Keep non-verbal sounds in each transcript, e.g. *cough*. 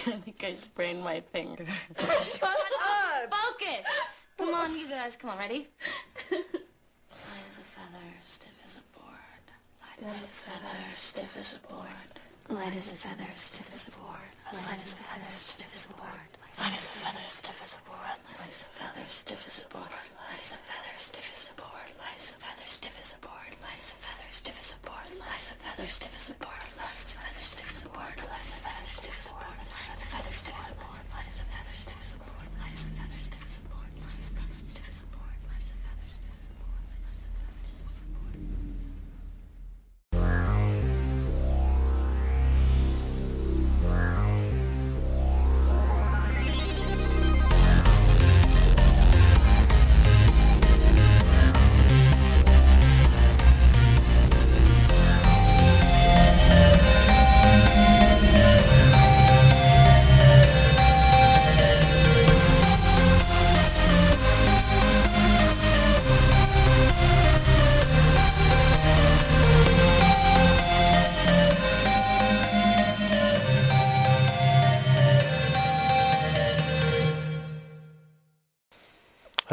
*laughs* think I sprained my finger. Shut up! Focus! Come on, you guys. Come on, ready? Light as a feather, stiff as a board. Light as a feather, stiff as a board. Light as a feather, stiff as a board. Light as a feather, stiff as a board. Light as a feather, stiff as a board. Light as a feather, stiff as a board. Light as a feather, stiff as a board. Light as a feather, stiff as a board. Light as a feather, stiff as a board. Light as a feather, stiff as a board. Light as a feather, stiff as a board. Light as a feather, stiff as a board. Light as a feather, stiff as a board. Light as a feather, stiff as a board. Light as a feather, stiff as a board.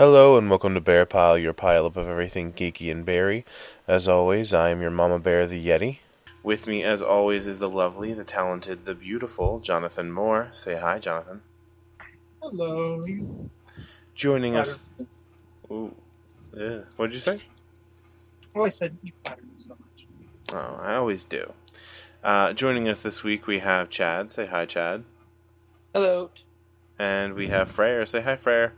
Hello and welcome to Bear Pile, your pile up of everything geeky and berry. As always, I am your Mama Bear the Yeti. With me, as always, is the lovely, the talented, the beautiful Jonathan Moore. Say hi, Jonathan. Hello. Joining us. Ooh, yeah. What'd you say? Well, I said you flatter me so much. Oh, I always do. Uh, joining us this week, we have Chad. Say hi, Chad. Hello. And we have Freyr. Say hi, Freyr.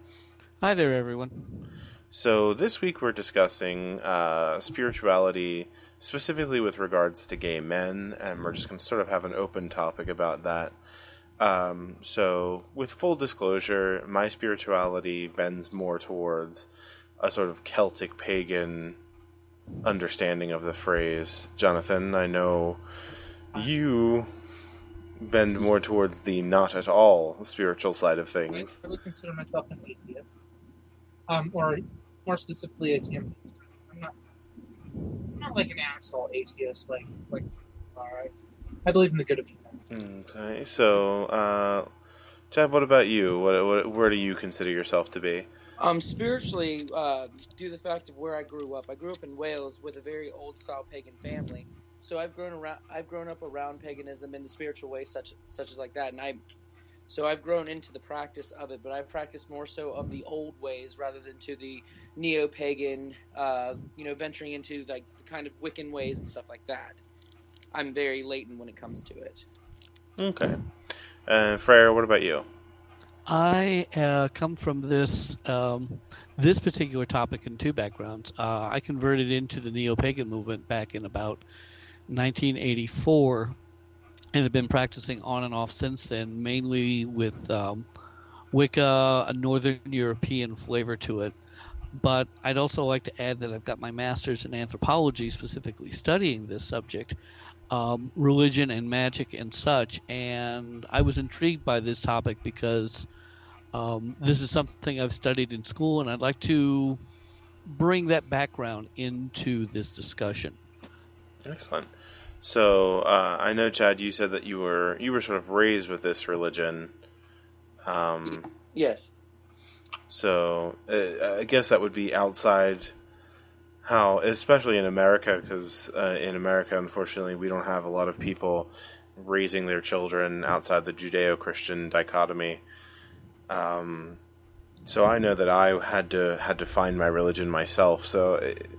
Hi there, everyone. So this week we're discussing uh, spirituality, specifically with regards to gay men, and we're just going to sort of have an open topic about that. Um, so, with full disclosure, my spirituality bends more towards a sort of Celtic pagan understanding of the phrase. Jonathan, I know you bend more towards the not at all spiritual side of things. I would consider myself an atheist. Um, or more specifically, a humanist. I'm not, I'm not like an asshole atheist, like like some people are. I, I believe in the good of humanity. Okay, so uh, Chad, what about you? What, what where do you consider yourself to be? Um, spiritually, uh, due to the fact of where I grew up, I grew up in Wales with a very old style pagan family. So I've grown around, I've grown up around paganism in the spiritual way, such such as like that, and I, so I've grown into the practice of it. But I practice more so of the old ways rather than to the neo-pagan, uh, you know, venturing into like the kind of Wiccan ways and stuff like that. I'm very latent when it comes to it. Okay, and Freyr, what about you? I uh, come from this um, this particular topic in two backgrounds. Uh, I converted into the neo-pagan movement back in about 1984, and have been practicing on and off since then, mainly with um, Wicca, a Northern European flavor to it. But I'd also like to add that I've got my master's in anthropology, specifically studying this subject, um, religion and magic and such. And I was intrigued by this topic because um, this is something I've studied in school, and I'd like to bring that background into this discussion. Excellent. So uh, I know, Chad, you said that you were you were sort of raised with this religion. Um, Yes. so uh, I guess that would be outside how, especially in America, because uh, in America, unfortunately, we don't have a lot of people raising their children outside the Judeo-Christian dichotomy. Um, so I know that I had to had to find my religion myself. So it,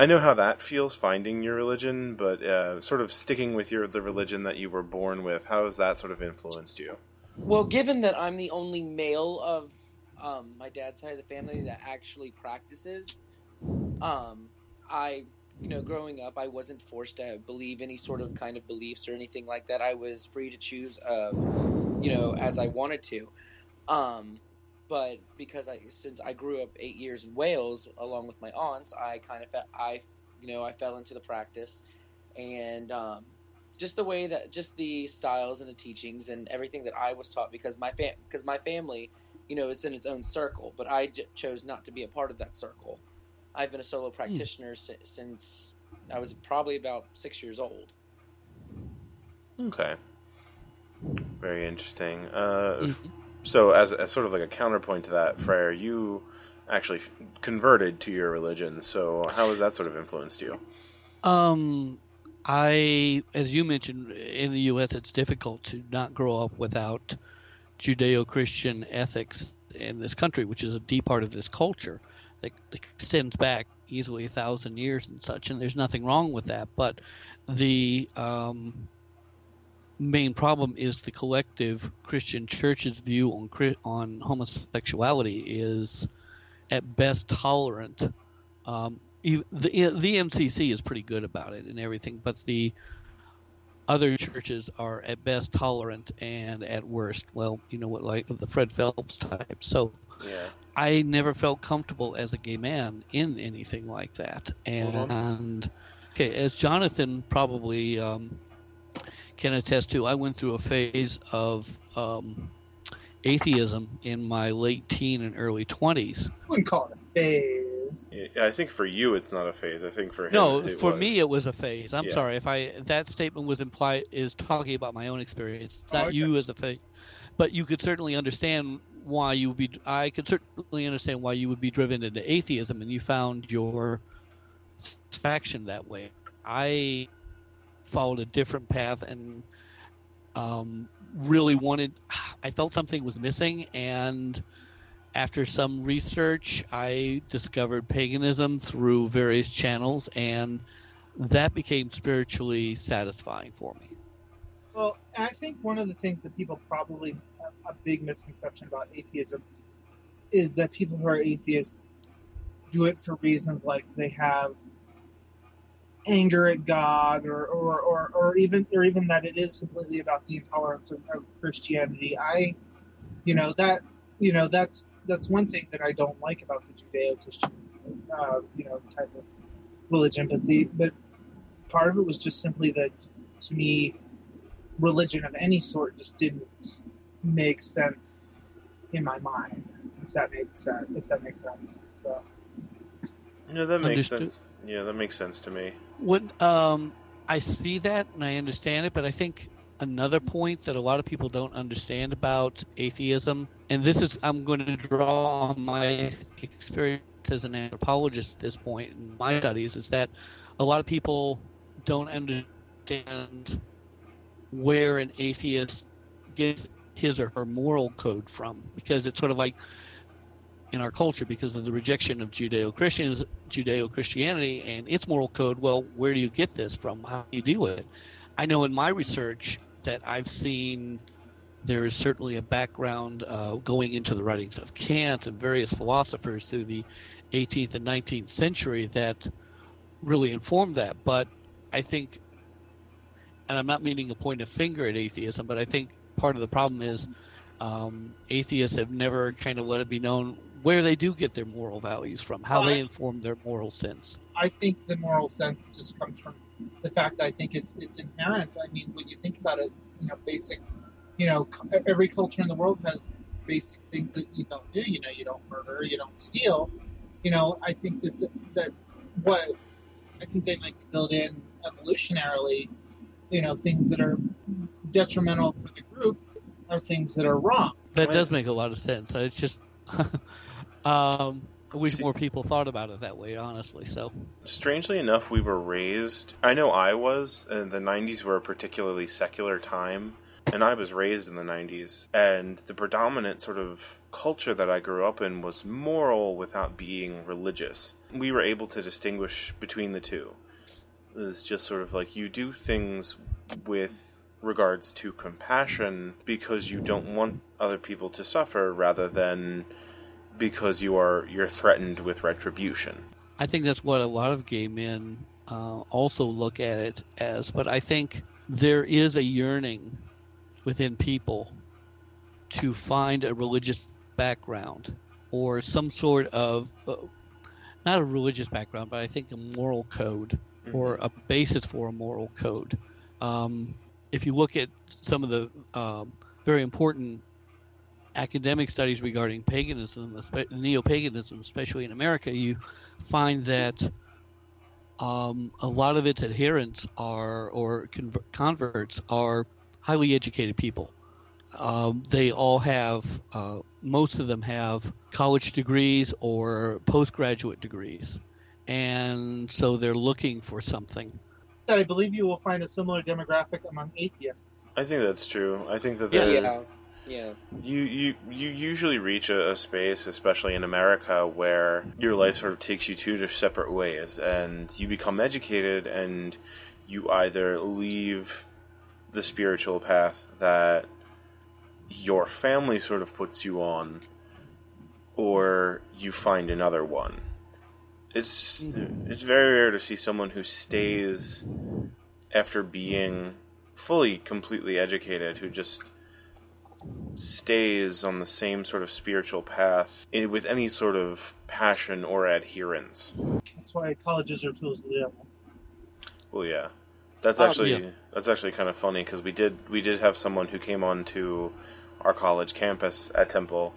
I know how that feels finding your religion, but uh, sort of sticking with your the religion that you were born with. How has that sort of influenced you? Well, given that I'm the only male of um, my dad's side of the family that actually practices, um, I, you know, growing up, I wasn't forced to believe any sort of kind of beliefs or anything like that. I was free to choose, uh, you know, as I wanted to. Um, but because I, since I grew up eight years in Wales along with my aunts, I kind of, fe- I, you know, I fell into the practice, and um, just the way that just the styles and the teachings and everything that I was taught because my fam because my family, you know, it's in its own circle, but I j- chose not to be a part of that circle. I've been a solo practitioner si- since I was probably about six years old. Okay. Very interesting. Uh, f- Mhm. So, as, as sort of like a counterpoint to that, Freyr, you actually converted to your religion. So, how has that sort of influenced you? Um, I, as you mentioned, in the U.S., it's difficult to not grow up without Judeo-Christian ethics in this country, which is a deep part of this culture that extends back easily a thousand years and such. And there's nothing wrong with that, but the um, main problem is the collective Christian church's view on on homosexuality is at best tolerant. Um, the the MCC is pretty good about it and everything, but the other churches are at best tolerant and at worst, well, you know what, like the Fred Phelps type. So Yeah. I never felt comfortable as a gay man in anything like that. Mhm. And okay, as Jonathan probably um, can attest to, I went through a phase of um, atheism in my late teen and early twenties. I wouldn't call it a phase. Yeah, I think for you it's not a phase. I think for him, No, it for was. me it was a phase. I'm Yeah. sorry if I that statement was implied is talking about my own experience, it's Oh, not okay. you as a phase. But you could certainly understand why you would be. I could certainly understand why you would be driven into atheism, and you found your satisfaction that way. I followed a different path and um, really wanted. I felt something was missing, and after some research, I discovered paganism through various channels, and that became spiritually satisfying for me. Well, I think one of the things that people probably a, a big misconception about atheism is that people who are atheists do it for reasons like they have anger at God, or or, or, or even or even that it is completely about the intolerance of, of Christianity. I, you know that you know that's that's one thing that I don't like about the Judeo-Christian, uh, you know, type of religion. But the but part of it was just simply that to me religion of any sort just didn't make sense in my mind. If that makes sense. If that makes sense. So Yeah, that makes Understood. sense. Yeah, that makes sense to me. What um, I see that and I understand it, but I think another point that a lot of people don't understand about atheism, and this is I'm going to draw on my experience as an anthropologist at this point in my studies, is that a lot of people don't understand where an atheist gets his or her moral code from, because it's sort of like in our culture because of the rejection of Judeo-Christians, Judeo-Christianity and its moral code. Well, where do you get this from? How do you deal with it? I know in my research that I've seen there is certainly a background uh, going into the writings of Kant and various philosophers through the 18th and 19th century that really informed that. But I think, and I'm not meaning to point a finger at atheism, but I think part of the problem is um, atheists have never kind of let it be known where they do get their moral values from, how Well, they inform their moral sense. I think the moral sense just comes from the fact that I think it's it's inherent. I mean, when you think about it, you know, basic, you know, every culture in the world has basic things that you don't do. You know, you don't murder, you don't steal. You know, I think that the, that what I think they might build in evolutionarily, you know, things that are detrimental for the group are things that are wrong. That Right. does make a lot of sense. It's just, *laughs* um, I wish See- more people thought about it that way, honestly. So, Strangely enough, we were raised. I know I was. Uh, the '90s were a particularly secular time, and I was raised in the '90s. And the predominant sort of culture that I grew up in was moral without being religious. We were able to distinguish between the two. It's just sort of like you do things with regards to compassion because you don't want other people to suffer, rather than because you are you're threatened with retribution. I think that's what a lot of gay men uh, also look at it as. But I think there is a yearning within people to find a religious background or some sort of, uh, not a religious background, but I think a moral code or a basis for a moral code. Um, if you look at some of the um, very important academic studies regarding paganism, neo-paganism, especially in America, you find that um, a lot of its adherents are or conver- converts are highly educated people. Um, they all have, uh, most of them have college degrees or postgraduate degrees. And so they're looking for something. That I believe you will find a similar demographic among atheists. I think that's true. I think that Yeah. there's Yeah, yeah. you you you usually reach a, a space, especially in America, where your life sort of takes you two separate ways, and you become educated, and you either leave the spiritual path that your family sort of puts you on, or you find another one. It's mm-hmm. it's very rare to see someone who stays after being fully completely educated who just stays on the same sort of spiritual path with any sort of passion or adherence. That's why colleges are tools of the devil. Well, yeah, that's Oh, actually yeah. that's actually kind of funny because we did we did have someone who came on to our college campus at Temple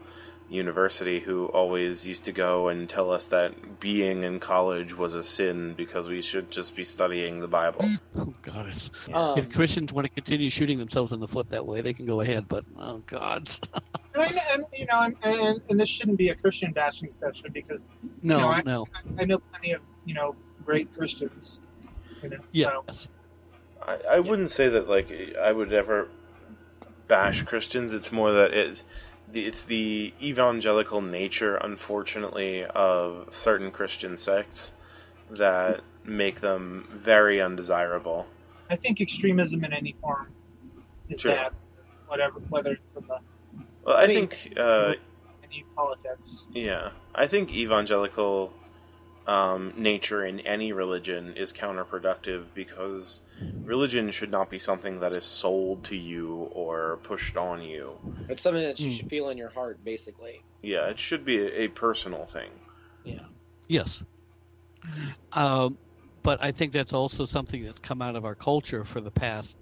University who always used to go and tell us that being in college was a sin because we should just be studying the Bible. Oh, God. It's, Um, if Christians want to continue shooting themselves in the foot that way, they can go ahead. But, oh, God. And, I, and you know, and, and, and this shouldn't be a Christian bashing session because No, No, I- no. I, I know plenty of you know great Christians. You know, so Yes. I, I wouldn't say that like I would ever bash Christians. It's more that it's the, it's the evangelical nature, unfortunately, of certain Christian sects that make them very undesirable. I think extremism in any form is Sure. bad. Whatever, whether it's in the Well, I I think, uh, any politics. yeah, I think evangelical um, nature in any religion is counterproductive because religion should not be something that is sold to you or pushed on you. it's something that you Hmm. should feel in your heart, basically. Yeah, it should be a, a personal thing. Yeah. Yes. Um, but I think that's also something that's come out of our culture for the past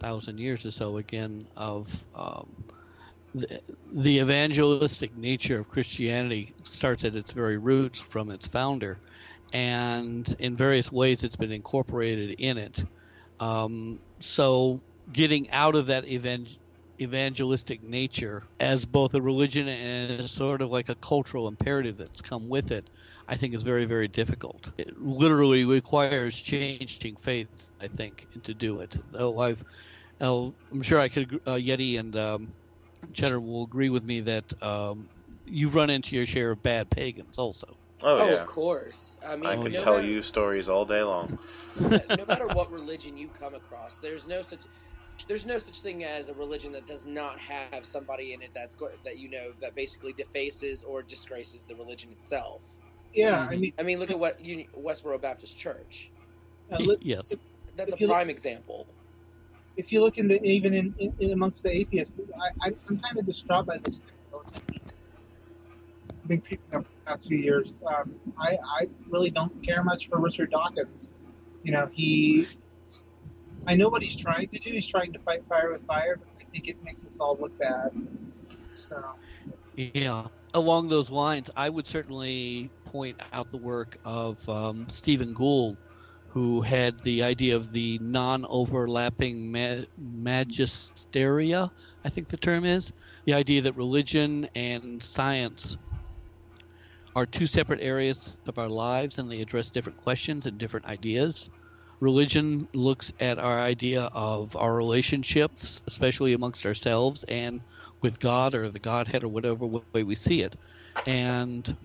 thousand years or so, again, of um, the, evangelistic nature of Christianity starts at its very roots from its founder. And in various ways, it's been incorporated in it. Um, so getting out of that evangel- evangelistic nature as both a religion and as sort of like a cultural imperative that's come with it, I think is very, very difficult. It literally requires changing faith, I think, to do it. Though I've, I'll- I'm sure I could, uh, Yeti and um, Cheddar will agree with me that um, you run into your share of bad pagans also. Oh, Oh, yeah. of course. I mean, I could no tell matter- you stories all day long. *laughs* no matter what religion you come across, there's no such there's no such thing as a religion that does not have somebody in it that's go- that you know that basically defaces or disgraces the religion itself. Yeah. I mean, I mean, look at what Uni- Westboro Baptist Church. uh, li- yes. That's If a you look- prime example. If you look in the even in, in, in amongst the atheists, I, I, I'm kind of distraught by this. Been keeping up the past few years. Um, I, I really don't care much for Richard Dawkins. You know, he. I know what he's trying to do. He's trying to fight fire with fire, but I think it makes us all look bad. So, Yeah. Along those lines, I would certainly point out the work of um, Stephen Gould, who had the idea of the non-overlapping ma- magisteria. I think the term is the idea that religion and science are two separate areas of our lives, and they address different questions and different ideas. Religion looks at our idea of our relationships, especially amongst ourselves and with God or the Godhead or whatever way we see it, and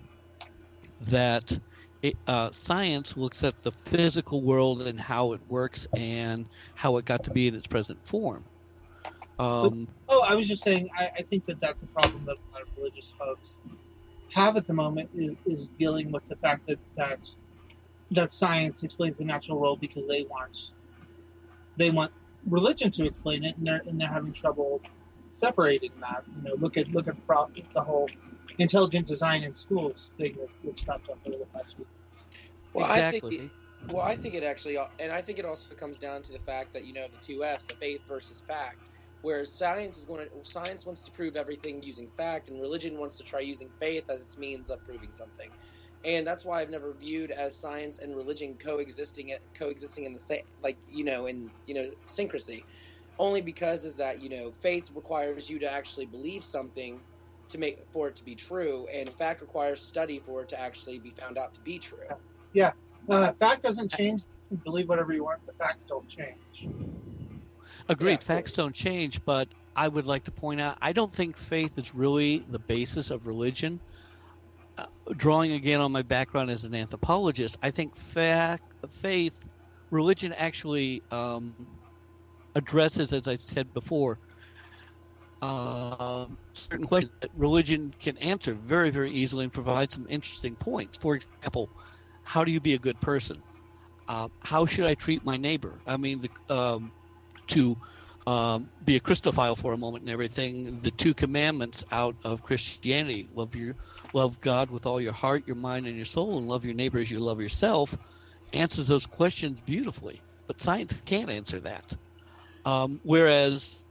that it, uh, science looks at the physical world and how it works and how it got to be in its present form. Um, oh, I was just saying, I, I think that that's a problem that a lot of religious folks have at the moment is, is dealing with the fact that, that that science explains the natural world because they want they want religion to explain it, and they're and they're having trouble separating that. You know, look at look at the, pro- the whole intelligent design in schools thing that's, that's cropped up over the past few years. Well, I think it, well, I think it actually, and I think it also comes down to the fact that you know the two F's, the faith versus fact. Whereas science is going to science wants to prove everything using fact, and religion wants to try using faith as its means of proving something. And that's why I've never viewed as science and religion coexisting coexisting in the same like you know in you know syncrasy. Only because is that you know faith requires you to actually believe something to make for it to be true, and fact requires study for it to actually be found out to be true. Yeah, uh, fact doesn't change. You believe whatever you want. The facts don't change. Agreed. Yeah. Facts don't change, but I would like to point out I don't think faith is really the basis of religion. Uh, drawing again on my background as an anthropologist, I think fact, faith, religion actually um, addresses, as I said before, uh, certain questions that religion can answer very, very easily and provide some interesting points. For example, how do you be a good person? Uh, how should I treat my neighbor? I mean, the, um, to um, be a Christophile for a moment and everything, the two commandments out of Christianity: love your love God with all your heart, your mind, and your soul, and love your neighbor as you love yourself. Answers those questions beautifully, but science can't answer that. Um, whereas,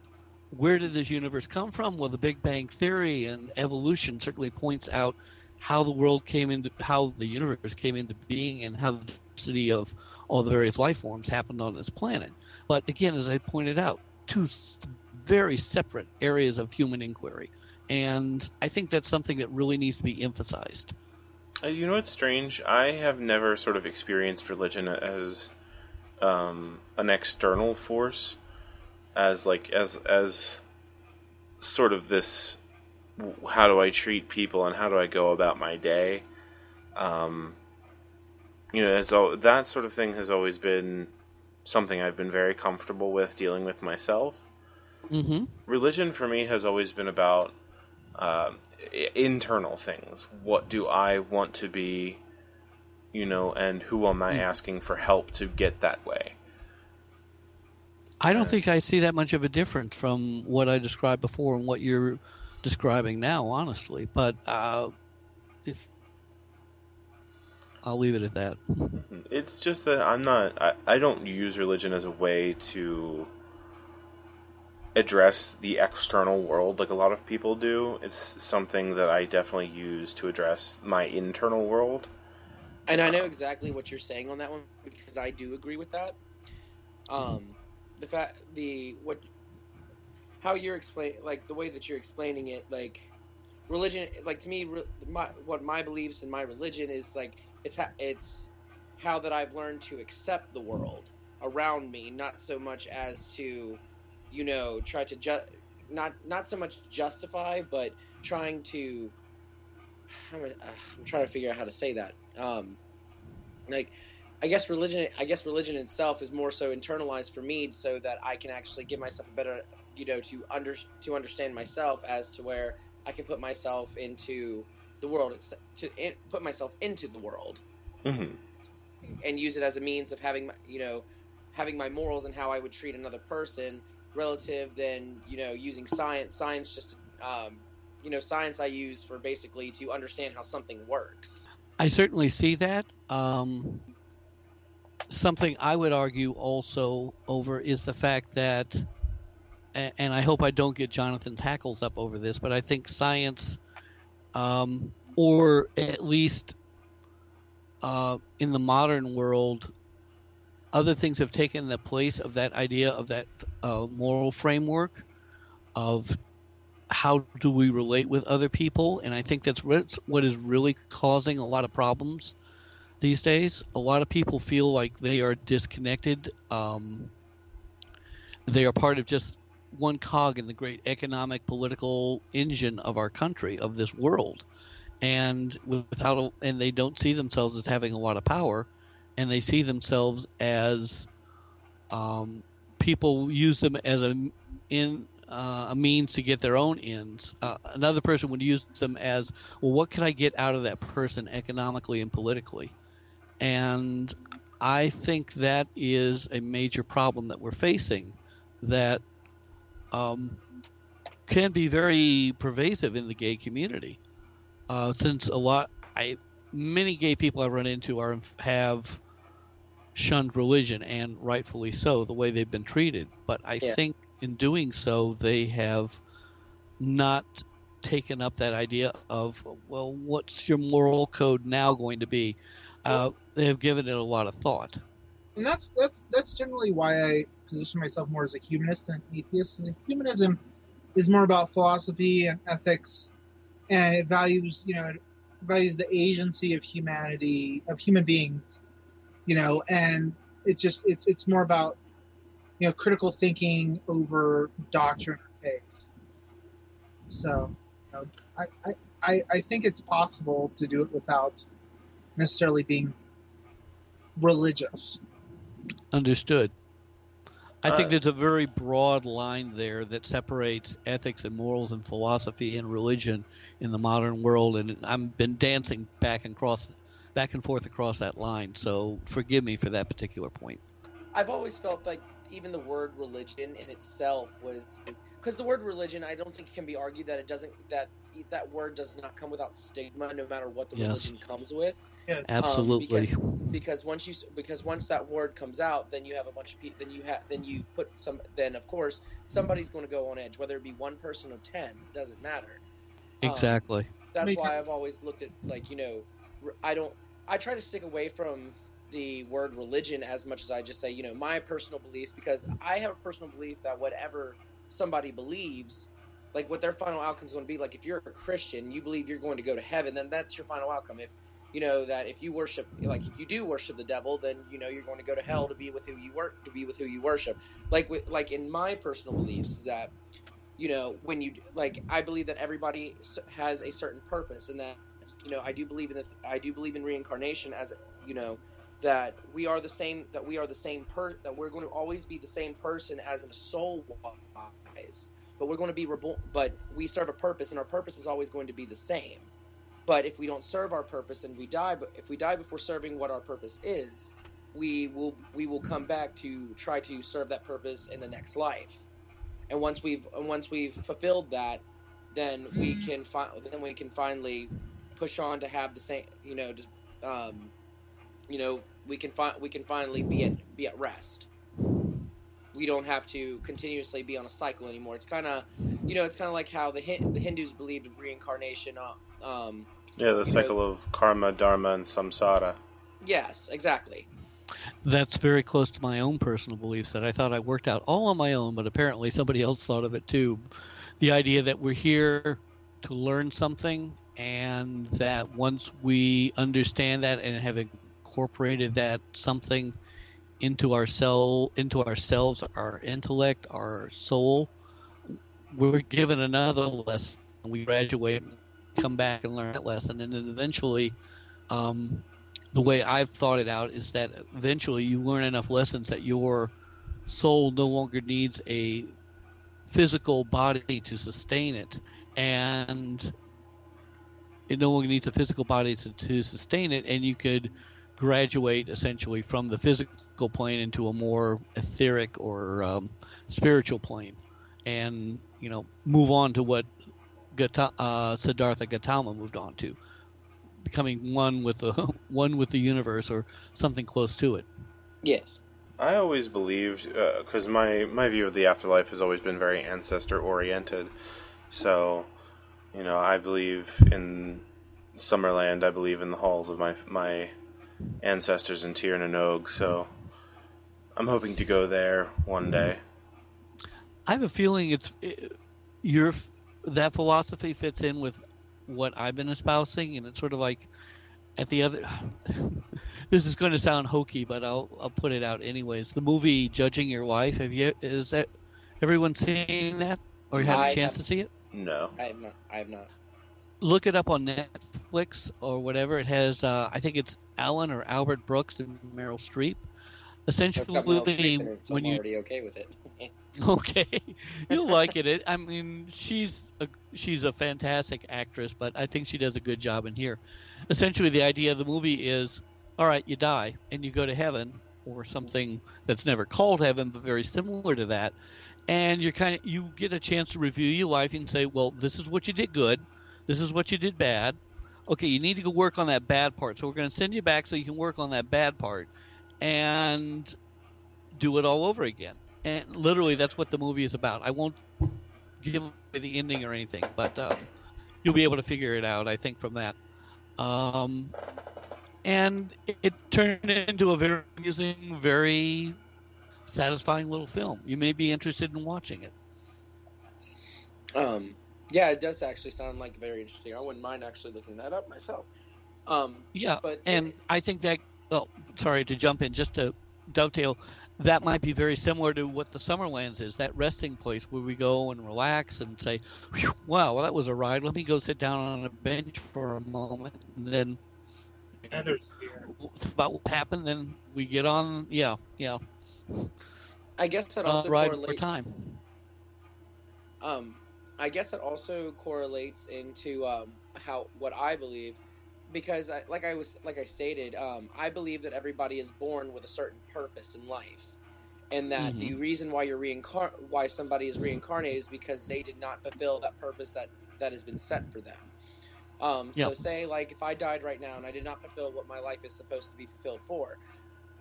where did this universe come from? Well, the Big Bang Theory and evolution certainly points out how the world came into, how the universe came into being, and how the diversity of all the various life forms happened on this planet. But again, as I pointed out, two very separate areas of human inquiry. And I think that's something that really needs to be emphasized. Uh, you know what's strange? I have never sort of experienced religion as um, an external force, as like as as sort of this. How do I treat people and how do I go about my day? Um, you know, it's all, that sort of thing has always been something I've been very comfortable with dealing with myself Mm-hmm. religion for me has always been about uh, internal things. What do I want to be, you know, and who am I asking for help to get that way? I don't think I see that much of a difference from what I described before and what you're describing now, honestly. But uh, if I'll leave it at that. It's just that I'm not. I, I don't use religion as a way to address the external world like a lot of people do. It's something that I definitely use to address my internal world. And I know exactly what you're saying on that one because I do agree with that. Um, the fact, the what, how you're explain, like the way that you're explaining it, like religion, like to me, re, my what my beliefs and my religion is like it's ha- it's how that I've learned to accept the world around me, not so much as to, you know, try to ju- not not so much justify, but trying to. I'm, I'm trying to figure out how to say that. Um, like, I guess religion. I guess religion itself is more so internalized for me, so that I can actually give myself a better, you know, to under to understand myself as to where I can put myself into the world, it's, to in, put myself into the world, hmm and use it as a means of having, my, you know, having my morals and how I would treat another person relative than you know using science. Science just, um, you know, science I use for basically to understand how something works. I certainly see that. Um, something I would argue also over is the fact that, and I hope I don't get Jonathan tackles up over this, but I think science, um, or at least uh, in the modern world, other things have taken the place of that idea of that uh, moral framework of how do we relate with other people and i think that's what is really causing a lot of problems these days a lot of people feel like they are disconnected um, they are part of just one cog in the great economic political engine of our country of this world and without a, and they don't see themselves as having a lot of power and they see themselves as um, people use them as a in uh, a means to get their own ends. Uh, another person would use them as, well, what can I get out of that person economically and politically? And I think that is a major problem that we're facing that um, can be very pervasive in the gay community. Uh, since a lot, I many gay people I've run into are have shunned religion, and rightfully so, the way they've been treated. But I Yeah. think in doing so, they have not taken up that idea of, well, what's your moral code now going to be? Uh, they have given it a lot of thought. and that's that's that's generally why I position myself more as a humanist than an atheist. And humanism is more about philosophy and ethics, and it values, you know, values the agency of humanity, of human beings, you know, and it just it's it's more about you know critical thinking over doctrine or faith. So, you know, I I I think it's possible to do it without necessarily being religious. Understood. I think Uh, there's a very broad line there that separates ethics and morals and philosophy and religion in the modern world, and I've been dancing back and cross, back and forth across that line. So forgive me for that particular point. I've always felt like even the word religion in itself was because the word religion, I don't think it can be argued that it doesn't that that word does not come without stigma, no matter what the Yes. religion comes with. Yes. Absolutely. Because once you because once that word comes out, then you have a bunch of people. Then you have then you put some. Then of course somebody's going to go on edge, whether it be one person or ten, doesn't matter. Um, exactly. that's Me why too. I've always looked at like you know, I don't. I try to stick away from the word religion as much as I just say you know my personal beliefs because I have a personal belief that whatever somebody believes, like what their final outcome is going to be. Like if you're a Christian, you believe you're going to go to heaven, then that's your final outcome. If you know that if you worship like if you do worship the devil then you know you're going to go to hell to be with who you work to be with who you worship. Like like in my personal beliefs is that you know when you like i believe that everybody has a certain purpose and that you know i do believe in the, i do believe in reincarnation as you know that we are the same that we are the same per that we're going to always be the same person as in a soul wise but we're going to be reborn but we serve a purpose and our purpose is always going to be the same but if we don't serve our purpose and we die but if we die before serving what our purpose is we will we will come back to try to serve that purpose in the next life. And once we've and once we've fulfilled that then we can fi- then we can finally push on to have the same you know just um you know we can find we can finally be at be at rest. We don't have to continuously be on a cycle anymore. It's kind of you know it's kind of like how the the hindus believed in reincarnation uh, um Yeah, the You cycle of karma, dharma, and samsara. yes exactly That's very close to my own personal beliefs that I thought I worked out all on my own, but apparently somebody else thought of it too. The idea that we're here to learn something, and that once we understand that and have incorporated that something into our cell, into ourselves, our intellect, our soul, we're given another lesson. We graduate, come back and learn that lesson, and then eventually. Um, the way I've thought it out is that eventually you learn enough lessons that your soul no longer needs a physical body to sustain it, and it no longer needs a physical body to, to sustain it, and you could graduate essentially from the physical plane into a more etheric or um, spiritual plane, and you know move on to what Gata- uh, Siddhartha Gautama moved on to becoming one with the *laughs* one with the universe or something close to it. yes I always believed because my my view of the afterlife has always been very ancestor oriented. So, you know, I believe in Summerland. I believe in the halls of my my ancestors in Tir na nOg. So, I'm hoping to go there one day. I have a feeling it's it, your that philosophy fits in with what I've been espousing, and it's sort of like at the other. *laughs* this is going to sound hokey, but I'll I'll put it out anyways. The movie Judging Your Wife. Have you is that everyone seen that or you had I a chance have- to see it? No, i have not i have not look it up on Netflix or whatever. It has, uh, I think it's Alan or Albert Brooks and Meryl Streep. I've Meryl Streep Essentially, in it, so when i'm you already okay with it *laughs* *laughs* *laughs* okay, you'll like it. it. I mean, she's a, she's a fantastic actress, but I think she does a good job in here. Essentially, the idea of the movie is, all right, you die and you go to heaven or something that's never called heaven, but very similar to that. And you're kind of you get a chance to review your life and say, well, this is what you did good, this is what you did bad. Okay, you need to go work on that bad part. So we're going to send you back so you can work on that bad part and do it all over again. And literally, that's what the movie is about. I won't give away the ending or anything, but um, you'll be able to figure it out. I think from that. Um, and it, it turned into a very amusing, very satisfying little film. You may be interested in watching it. Um, yeah, it does actually sound like very interesting. I wouldn't mind actually looking that up myself. Um, Yeah, but and I think that. Oh, sorry to jump in, just to dovetail. That might be very similar to what the Summerlands is. That resting place where we go and relax and say, "Wow, well, that was a ride. Let me go sit down on a bench for a moment." And then Another sphere. about what happened. Then we get on. Yeah, yeah. I guess that Uh, also ride for correlates. time. Um, I guess it also correlates into um, how what I believe, because I, like I was like I stated, um, I believe that everybody is born with a certain purpose in life, and that the reason why you're reincar- why somebody is reincarnated is because they did not fulfill that purpose that that has been set for them. Um, so Yeah. say like if I died right now and I did not fulfill what my life is supposed to be fulfilled for,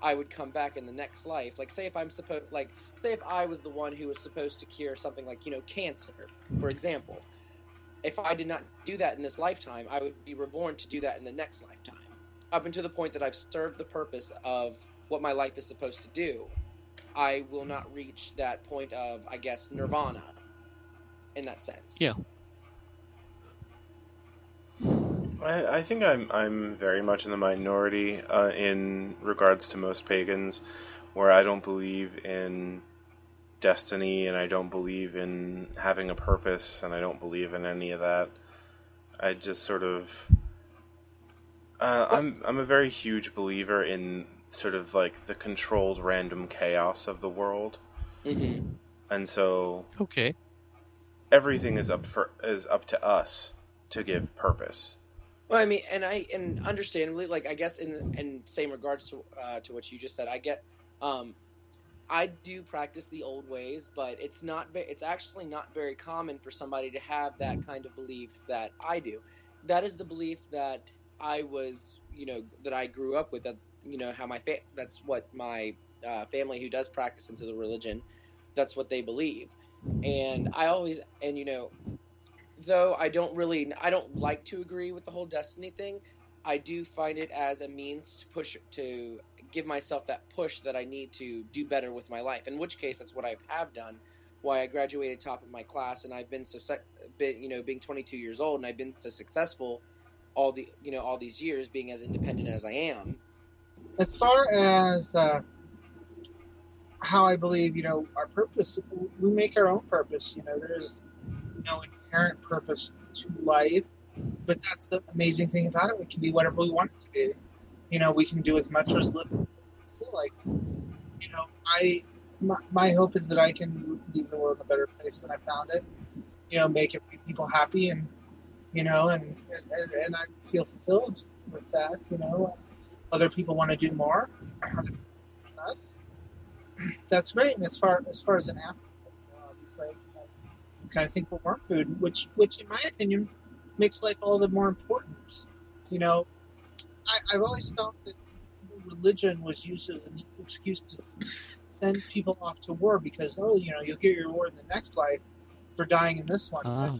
I would come back in the next life. Like, say if I'm supposed, like, say if I was the one who was supposed to cure something like, you know, cancer, for example. If I did not do that in this lifetime, I would be reborn to do that in the next lifetime. Up until the point that I've served the purpose of what my life is supposed to do, I will not reach that point of, I guess, nirvana. In that sense. Yeah. I, I think I'm I'm very much in the minority uh, in regards to most pagans, where I don't believe in destiny and I don't believe in having a purpose and I don't believe in any of that. I just sort of uh, I'm I'm a very huge believer in sort of like the controlled random chaos of the world, hmm and so Okay. everything is up for is up to us to give purpose. Well, I mean, and I and understandably, like I guess in in same regards to uh, to what you just said, I get, um, I do practice the old ways, but it's not it's actually not very common for somebody to have that kind of belief that I do. That is the belief that I was, you know, that I grew up with. That you know how my fa- that's what my uh, family who does practice into the religion, that's what they believe, and I always and you know though I don't really I don't like to agree with the whole destiny thing. I do find it as a means to push to give myself that push that I need to do better with my life. In which case, that's what I have done. Why I graduated top of my class, and I've been so been you know being 22 years old, and I've been so successful all the you know all these years, being as independent as I am. As far as uh, how I believe, you know, our purpose, we make our own purpose. You know, there's no inherent purpose to life, but that's the amazing thing about it. We can be whatever we want it to be. You know, we can do as much or as little we feel like. You know, I my, my hope is that I can leave the world in a better place than I found it. You know, make a few people happy, and you know, and and, and I feel fulfilled with that. You know, other people want to do more. us. That's great. And as far as far as an after, obviously, I kind of think we're more food, which which in my opinion makes life all the more important. You know, I, I've always felt that religion was used as an excuse to send people off to war because oh, you know, you'll get your reward in the next life for dying in this one. Ah.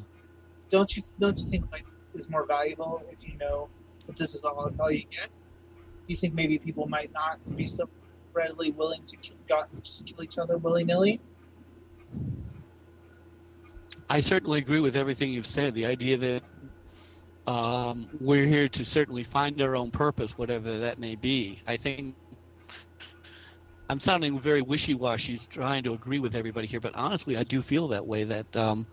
Don't you don't you think life is more valuable if you know that this is all, all you get? Do you think maybe people might not be so readily willing to kill, God, just kill each other willy nilly? I certainly agree with everything you've said. The idea that um, we're here to certainly find our own purpose, whatever that may be. I think I'm sounding very wishy-washy, trying to agree with everybody here, but honestly, I do feel that way. That um,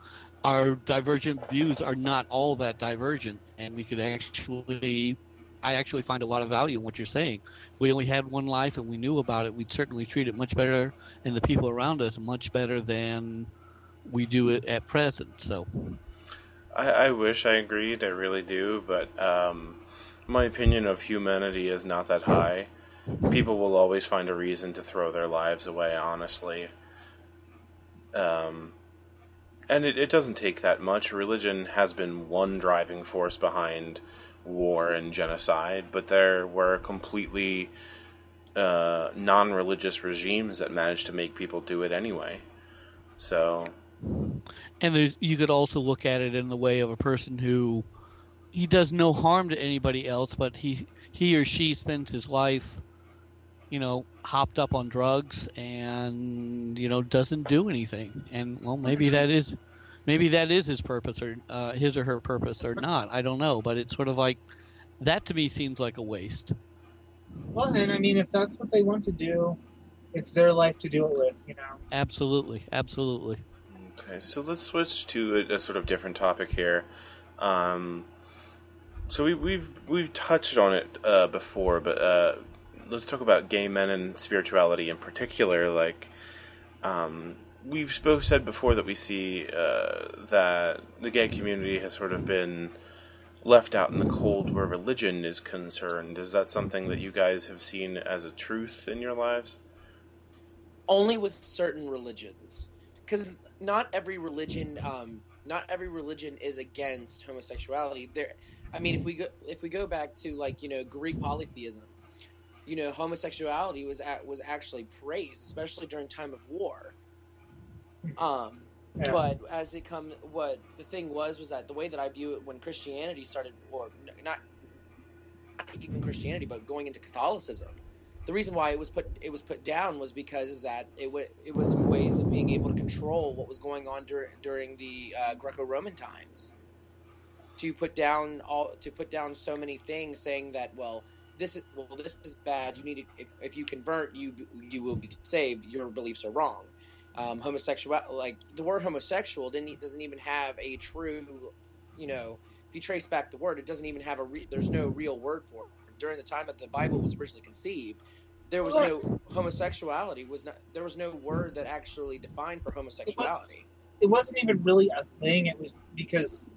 our divergent views are not all that divergent, and we could actually. I actually find a lot of value in what you're saying. If we only had one life and we knew about it, we'd certainly treat it much better, and the people around us much better than we do it at present. So, I, I wish I agreed, I really do, but um, my opinion of humanity is not that high. People will always find a reason to throw their lives away, honestly. Um, and it, it doesn't take that much. Religion has been one driving force behind war and genocide, but there were completely uh, non religious regimes that managed to make people do it anyway. So, and you could also look at it in the way of a person who he does no harm to anybody else, but he he or she spends his life you know, hopped up on drugs and you know doesn't do anything. And well, maybe that is, maybe that is his purpose or uh, his or her purpose or not. I don't know, but it's sort of like that to me seems like a waste. Well, and I mean, if that's what they want to do, it's their life to do it with, you know. Absolutely, absolutely. Okay, so let's switch to a, a sort of different topic here. Um, so we, we've we've touched on it uh, before, but uh, let's talk about gay men and spirituality in particular. Like, um, we've both said before that we see uh, that the gay community has sort of been left out in the cold where religion is concerned. Is that something that you guys have seen as a truth in your lives? Only with certain religions, because not every religion, um, not every religion is against homosexuality. There, I mean, if we go if we go back to like you know Greek polytheism, you know homosexuality was at, was actually praised, especially during time of war. Um, Yeah. but as it come, what the thing was was that the way that I view it when Christianity started, or not, not even Christianity, but going into Catholicism, the reason why it was put it was put down was because is that it was it was ways of being able to control what was going on dur- during the uh, Greco-Roman times. To put down all to put down so many things, saying that well this is well this is bad. You need to, if if you convert you you will be saved. Your beliefs are wrong. Um, homosexual like the word homosexual didn't doesn't even have a true you know if you trace back the word it doesn't even have a re- there's no real word for it during the time that the Bible was originally conceived, there was no homosexuality was not there was no word that actually defined for homosexuality. It wasn't even really a thing. It was because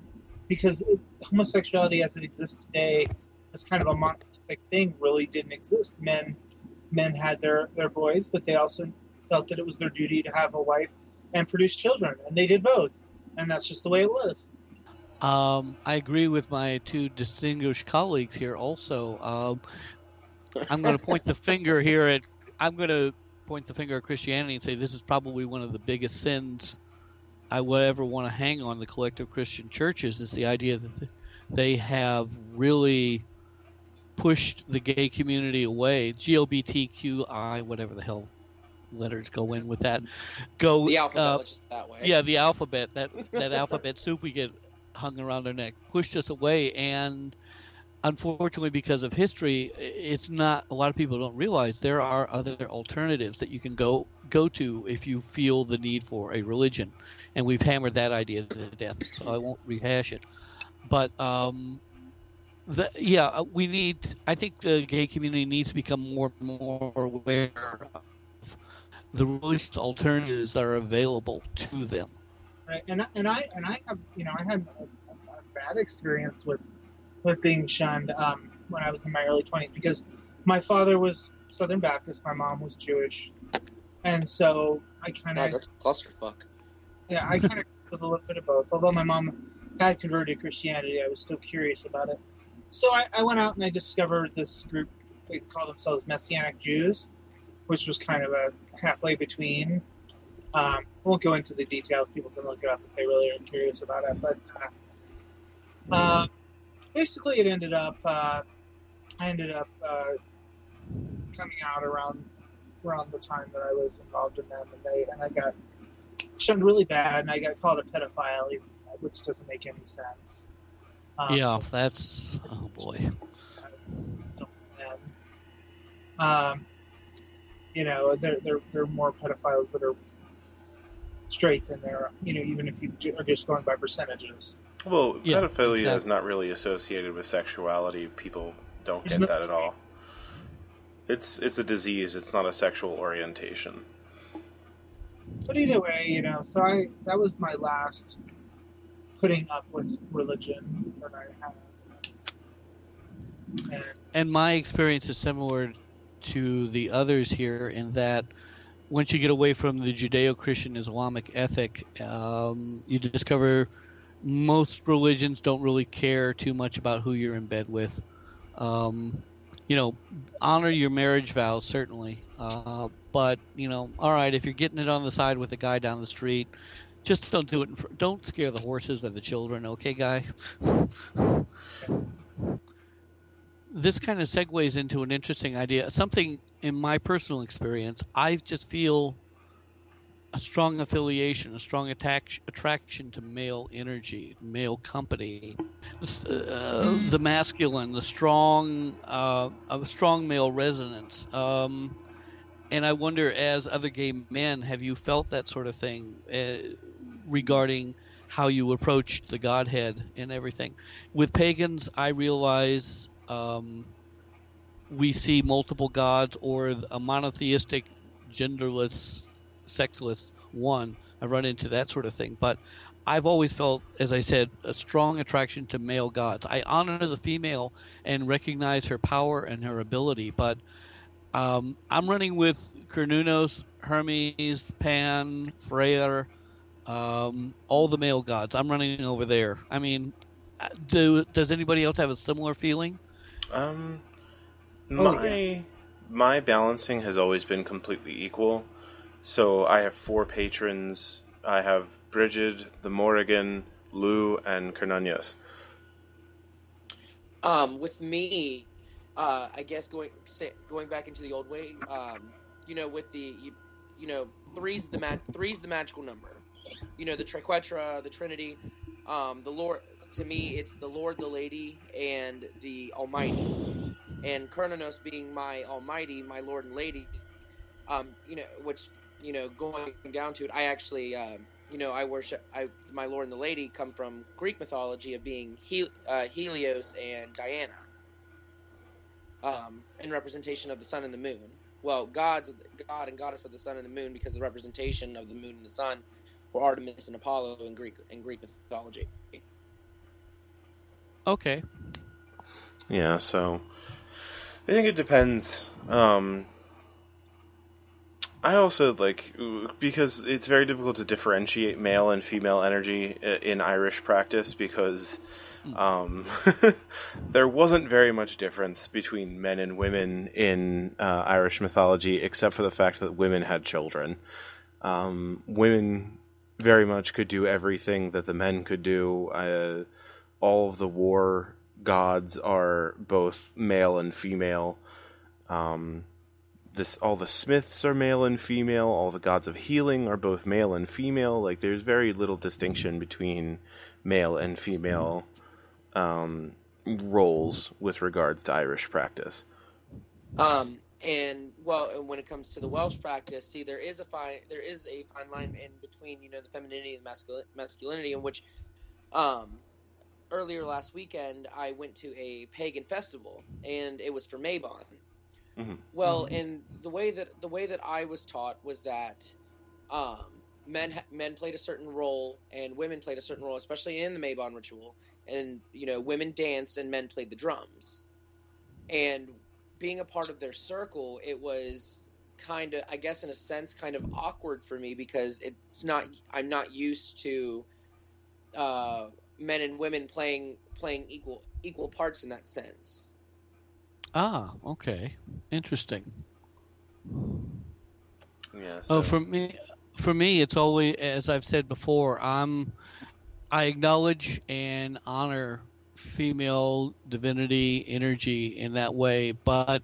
because it, homosexuality as it exists today, as kind of a monolithic thing, really didn't exist. Men men had their their boys, but they also felt that it was their duty to have a wife and produce children, and they did both, and that's just the way it was. Um, I agree with my two distinguished colleagues here. Also, um, I'm going to point the *laughs* finger here at. I'm going to point the finger at Christianity and say this is probably one of the biggest sins I would ever want to hang on the collective Christian churches. Is the idea that they have really pushed the gay community away, GLBTQI, whatever the hell letters go in with that. Go The alphabet uh, that way. yeah, the alphabet that that alphabet soup we get hung around our neck pushed us away, and unfortunately, because of history, it's not. A lot of people don't realize there are other alternatives that you can go go to if you feel the need for a religion, and we've hammered that idea to death. So I won't rehash it, but. um the, yeah, uh, we need. I think the gay community needs to become more and more aware of the religious alternatives that are available to them. Right? And I- and I and I have you know I had a, a bad experience with with being shunned um, when I was in my early twenties because my father was Southern Baptist, my mom was Jewish, and so I kind of that's a clusterfuck. yeah I kind of *laughs* was a little bit of both. Although my mom had converted to Christianity, I was still curious about it. So I, I went out and I discovered this group. They call themselves Messianic Jews, which was kind of a halfway between um, won't go into the details. People can look it up if they really are curious about it. But uh, uh, basically, it ended up. Uh, I ended up uh, coming out around around the time that I was involved in them, and they and I got shunned really bad, and I got called a pedophile, even- which doesn't make any sense. Um, yeah, that's oh boy. um, you know, there there there are more pedophiles that are straight than there are. You know, even if you are just going by percentages. Well, Yeah, pedophilia is not really associated with sexuality. People don't get that at all. It's it's a disease. It's not a sexual orientation. But either way, you know, so I that was my last putting up with religion that I had. And And my experience is similar to the others here in that once you get away from the Judeo-Christian Islamic ethic, um, you discover most religions don't really care too much about who you're in bed with. Um, you know, honor your marriage vows certainly, uh, but you know, all right, if you're getting it on the side with a guy down the street, just don't do it. Fr- don't scare the horses or the children, okay, guy? *laughs* this kind of segues into an interesting idea. Something in my personal experience, I just feel a strong affiliation, a strong attack, attraction to male energy, male company, uh, the masculine, the strong, uh, a strong male resonance. Um, and I wonder, as other gay men, have you felt that sort of thing uh, regarding how you approach the Godhead and everything? With pagans, I realize um, we see multiple gods or a monotheistic, genderless, sexless one. I run into that sort of thing, but I've always felt, as I said, a strong attraction to male gods. I honor the female and recognize her power and her ability, but um, I'm running with Cernunnos, Hermes, Pan, Freyr, um, all the male gods. I'm running over there. I mean, uh, do does anybody else have a similar feeling? Um, Oh, my yes. my balancing has always been completely equal. So I have four patrons. I have Brigid, the Morrigan, Lugh, and Cernunnos. Um, with me, uh, I guess going say, going back into the old way, um, you know, with the you, you know, three's the ma- three's the magical number. You know, the triquetra, the Trinity, um, the Lord. To me, it's the Lord, the Lady, and the Almighty. And Cernunnos being my Almighty, my Lord and Lady. Um, you know, which you know, going down to it, I actually. Um, you know, I worship I my Lord and the Lady come from Greek mythology of being Hel- uh, Helios and Diana, um, in representation of the sun and the moon. Well, gods, God and goddess of the sun and the moon, because the representation of the moon and the sun were Artemis and Apollo in Greek in Greek mythology. Okay. Yeah, so I think it depends. Um, I also like because it's very difficult to differentiate male and female energy in Irish practice because um, *laughs* there wasn't very much difference between men and women in uh, Irish mythology, except for the fact that women had children. Um, women very much could do everything that the men could do. Uh, all of the war gods are both male and female. Um, this all the smiths are male and female. All the gods of healing are both male and female. Like there's very little distinction between male and female um, roles with regards to Irish practice. Um, and well, and when it comes to the Welsh practice, see, there is a fine there is a fine line in between you know the femininity and mascul- masculinity, in which, um, earlier last weekend I went to a pagan festival, and it was for Mabon. Mhm. Well, and the way that the way that I was taught was that, um, men men played a certain role and women played a certain role, especially in the Mabon ritual, and you know women danced and men played the drums, and being a part of their circle, it was kind of, I guess, in a sense, kind of awkward for me because it's not. I'm not used to uh, men and women playing playing equal equal parts in that sense. Ah, okay. Interesting. Yeah. Oh, for me, for me, it's always as I've said before. I'm, I acknowledge and honor female divinity energy in that way, but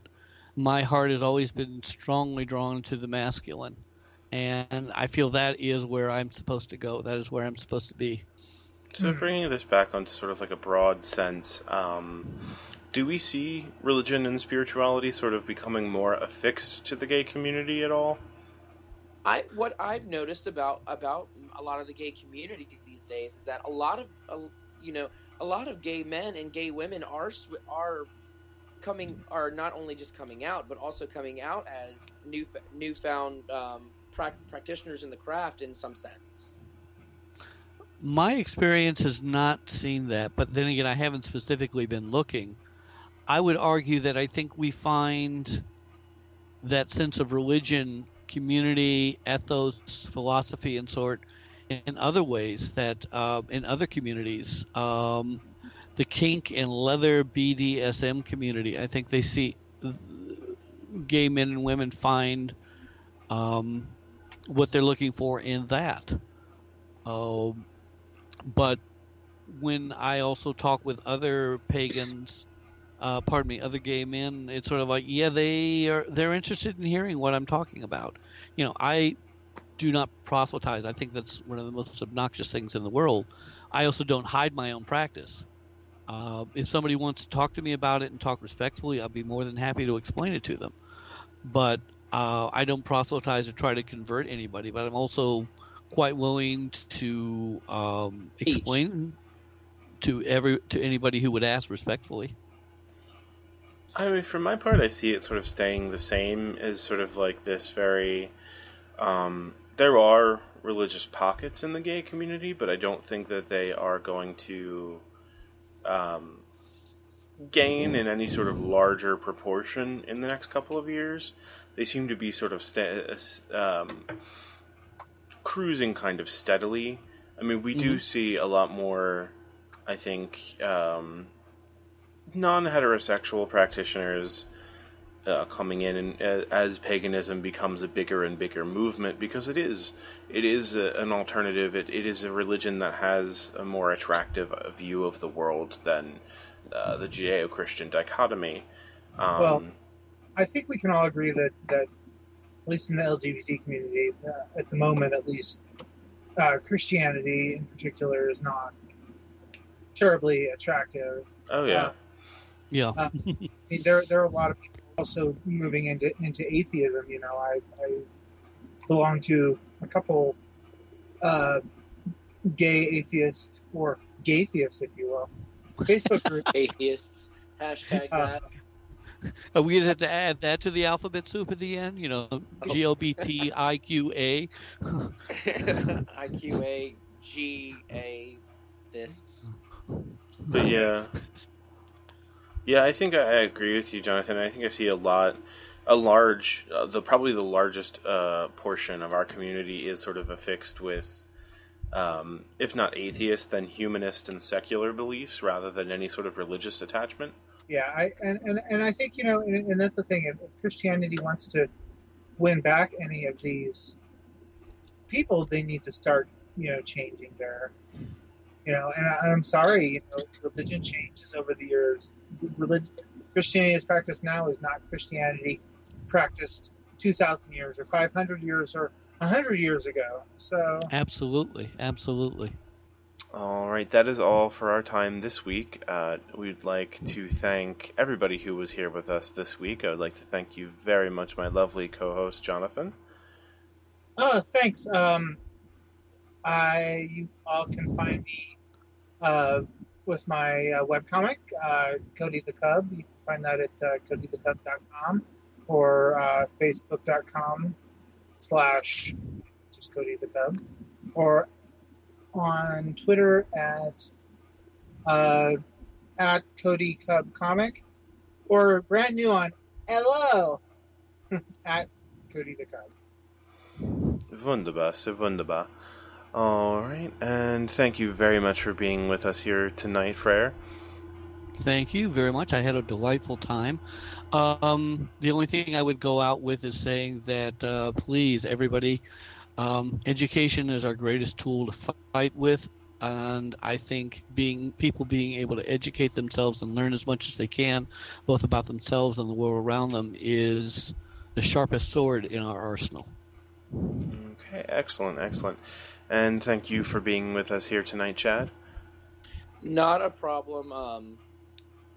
my heart has always been strongly drawn to the masculine, and I feel that is where I'm supposed to go. That is where I'm supposed to be. So bringing this back onto sort of like a broad sense, um, do we see religion and spirituality sort of becoming more affixed to the gay community at all? I what I've noticed about about a lot of the gay community these days is that a lot of uh, you know a lot of gay men and gay women are are coming are not only just coming out but also coming out as new newfound um, prac practitioners in the craft in some sense. My experience has not seen that, but then again, I haven't specifically been looking. I would argue that I think we find that sense of religion, community, ethos, philosophy, and sort in other ways that uh, in other communities. Um, the kink and leather BDSM community, I think they see gay men and women find um, what they're looking for in that. Um, but when I also talk with other pagans uh, pardon me, other gay men, it's sort of like, yeah, they are they're interested in hearing what I'm talking about. You know, I do not proselytize. I think that's one of the most obnoxious things in the world. I also don't hide my own practice. Uh, if somebody wants to talk to me about it and talk respectfully, I'll be more than happy to explain it to them. But uh, I don't proselytize or try to convert anybody. But I'm also quite willing to um, Teach. explain to every to anybody who would ask respectfully. I mean, for my part, I see it sort of staying the same as sort of like this very. Um, there are religious pockets in the gay community, but I don't think that they are going to um, gain in any sort of larger proportion in the next couple of years. They seem to be sort of sta- um, cruising kind of steadily. I mean, we do see a lot more, I think, um, non heterosexual practitioners uh, coming in and, uh, as paganism becomes a bigger and bigger movement because it is it is a, an alternative. It, it is a religion that has a more attractive view of the world than uh, the judeo-christian dichotomy. Um, Well, I think we can all agree that that at least in the LGBT community, uh, at the moment at least, uh, Christianity in particular is not terribly attractive. oh yeah Uh, Yeah, I mean, there there are a lot of people also moving into into atheism. You know, I, I belong to a couple uh, gay atheists or gay theists, if you will, Facebook group *laughs* Atheists. Hashtag Uh, that. *laughs* are we gonna have to add that to the alphabet soup at the end? You know, G O B T I Q A. *laughs* IQA, GA, fists. But yeah, yeah, I think I, I agree with you, Jonathan. I think I see a lot, a large, uh, the probably the largest uh, portion of our community is sort of affixed with, um, if not atheist, then humanist and secular beliefs rather than any sort of religious attachment. Yeah, I and, and, and I think you know, and, and that's the thing. If, if Christianity wants to win back any of these people, they need to start, you know, changing their, you know. And I, I'm sorry, you know, religion changes over the years. Religion, Christianity is practiced now is not Christianity practiced 2,000 years or 500 years or 100 years ago. So Absolutely, absolutely. All right, that is all for our time this week. Uh, we'd like to thank everybody who was here with us this week. I would like to thank you very much, my lovely co-host Jonathan. Oh, thanks. Um, I you all can find me uh, with my uh, webcomic, uh, Cody the Cub. You can find that at uh, codythecub.com or uh, facebook.com slash just Cody the Cub or on Twitter at uh, at Cody Cub Comic or brand new on Hello *laughs* at Cody the Cub. Wunderbar, so wunderbar. All right, and thank you very much for being with us here tonight, Freyr. Thank you very much. I had a delightful time. Um, the only thing I would go out with is saying that uh, please, everybody, um, education is our greatest tool to fight with, and I think being people being able to educate themselves and learn as much as they can, both about themselves and the world around them, is the sharpest sword in our arsenal. Okay, excellent, excellent. And thank you for being with us here tonight, Chad. Not a problem. Um,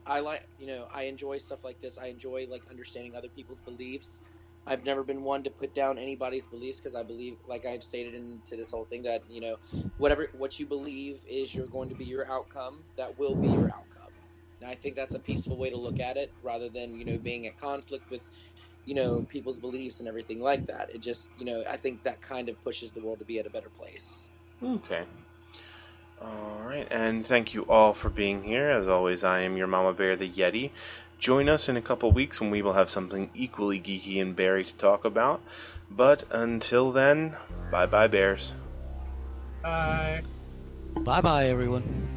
I like, you know, I enjoy stuff like this. I enjoy like understanding other people's beliefs. I've never been one to put down anybody's beliefs because I believe, like I've stated into this whole thing, that you know, whatever what you believe is you're going to be your outcome. That will be your outcome. And I think that's a peaceful way to look at it, rather than you know being at conflict with, you know, people's beliefs and everything like that. It just, you know, I think that kind of pushes the world to be at a better place. Okay. All right, and thank you all for being here. As always, I am your Mama Bear, the Yeti. Join us in a couple weeks when we will have something equally geeky and berry to talk about. But until then, bye bye, bears. Bye. Bye bye, everyone.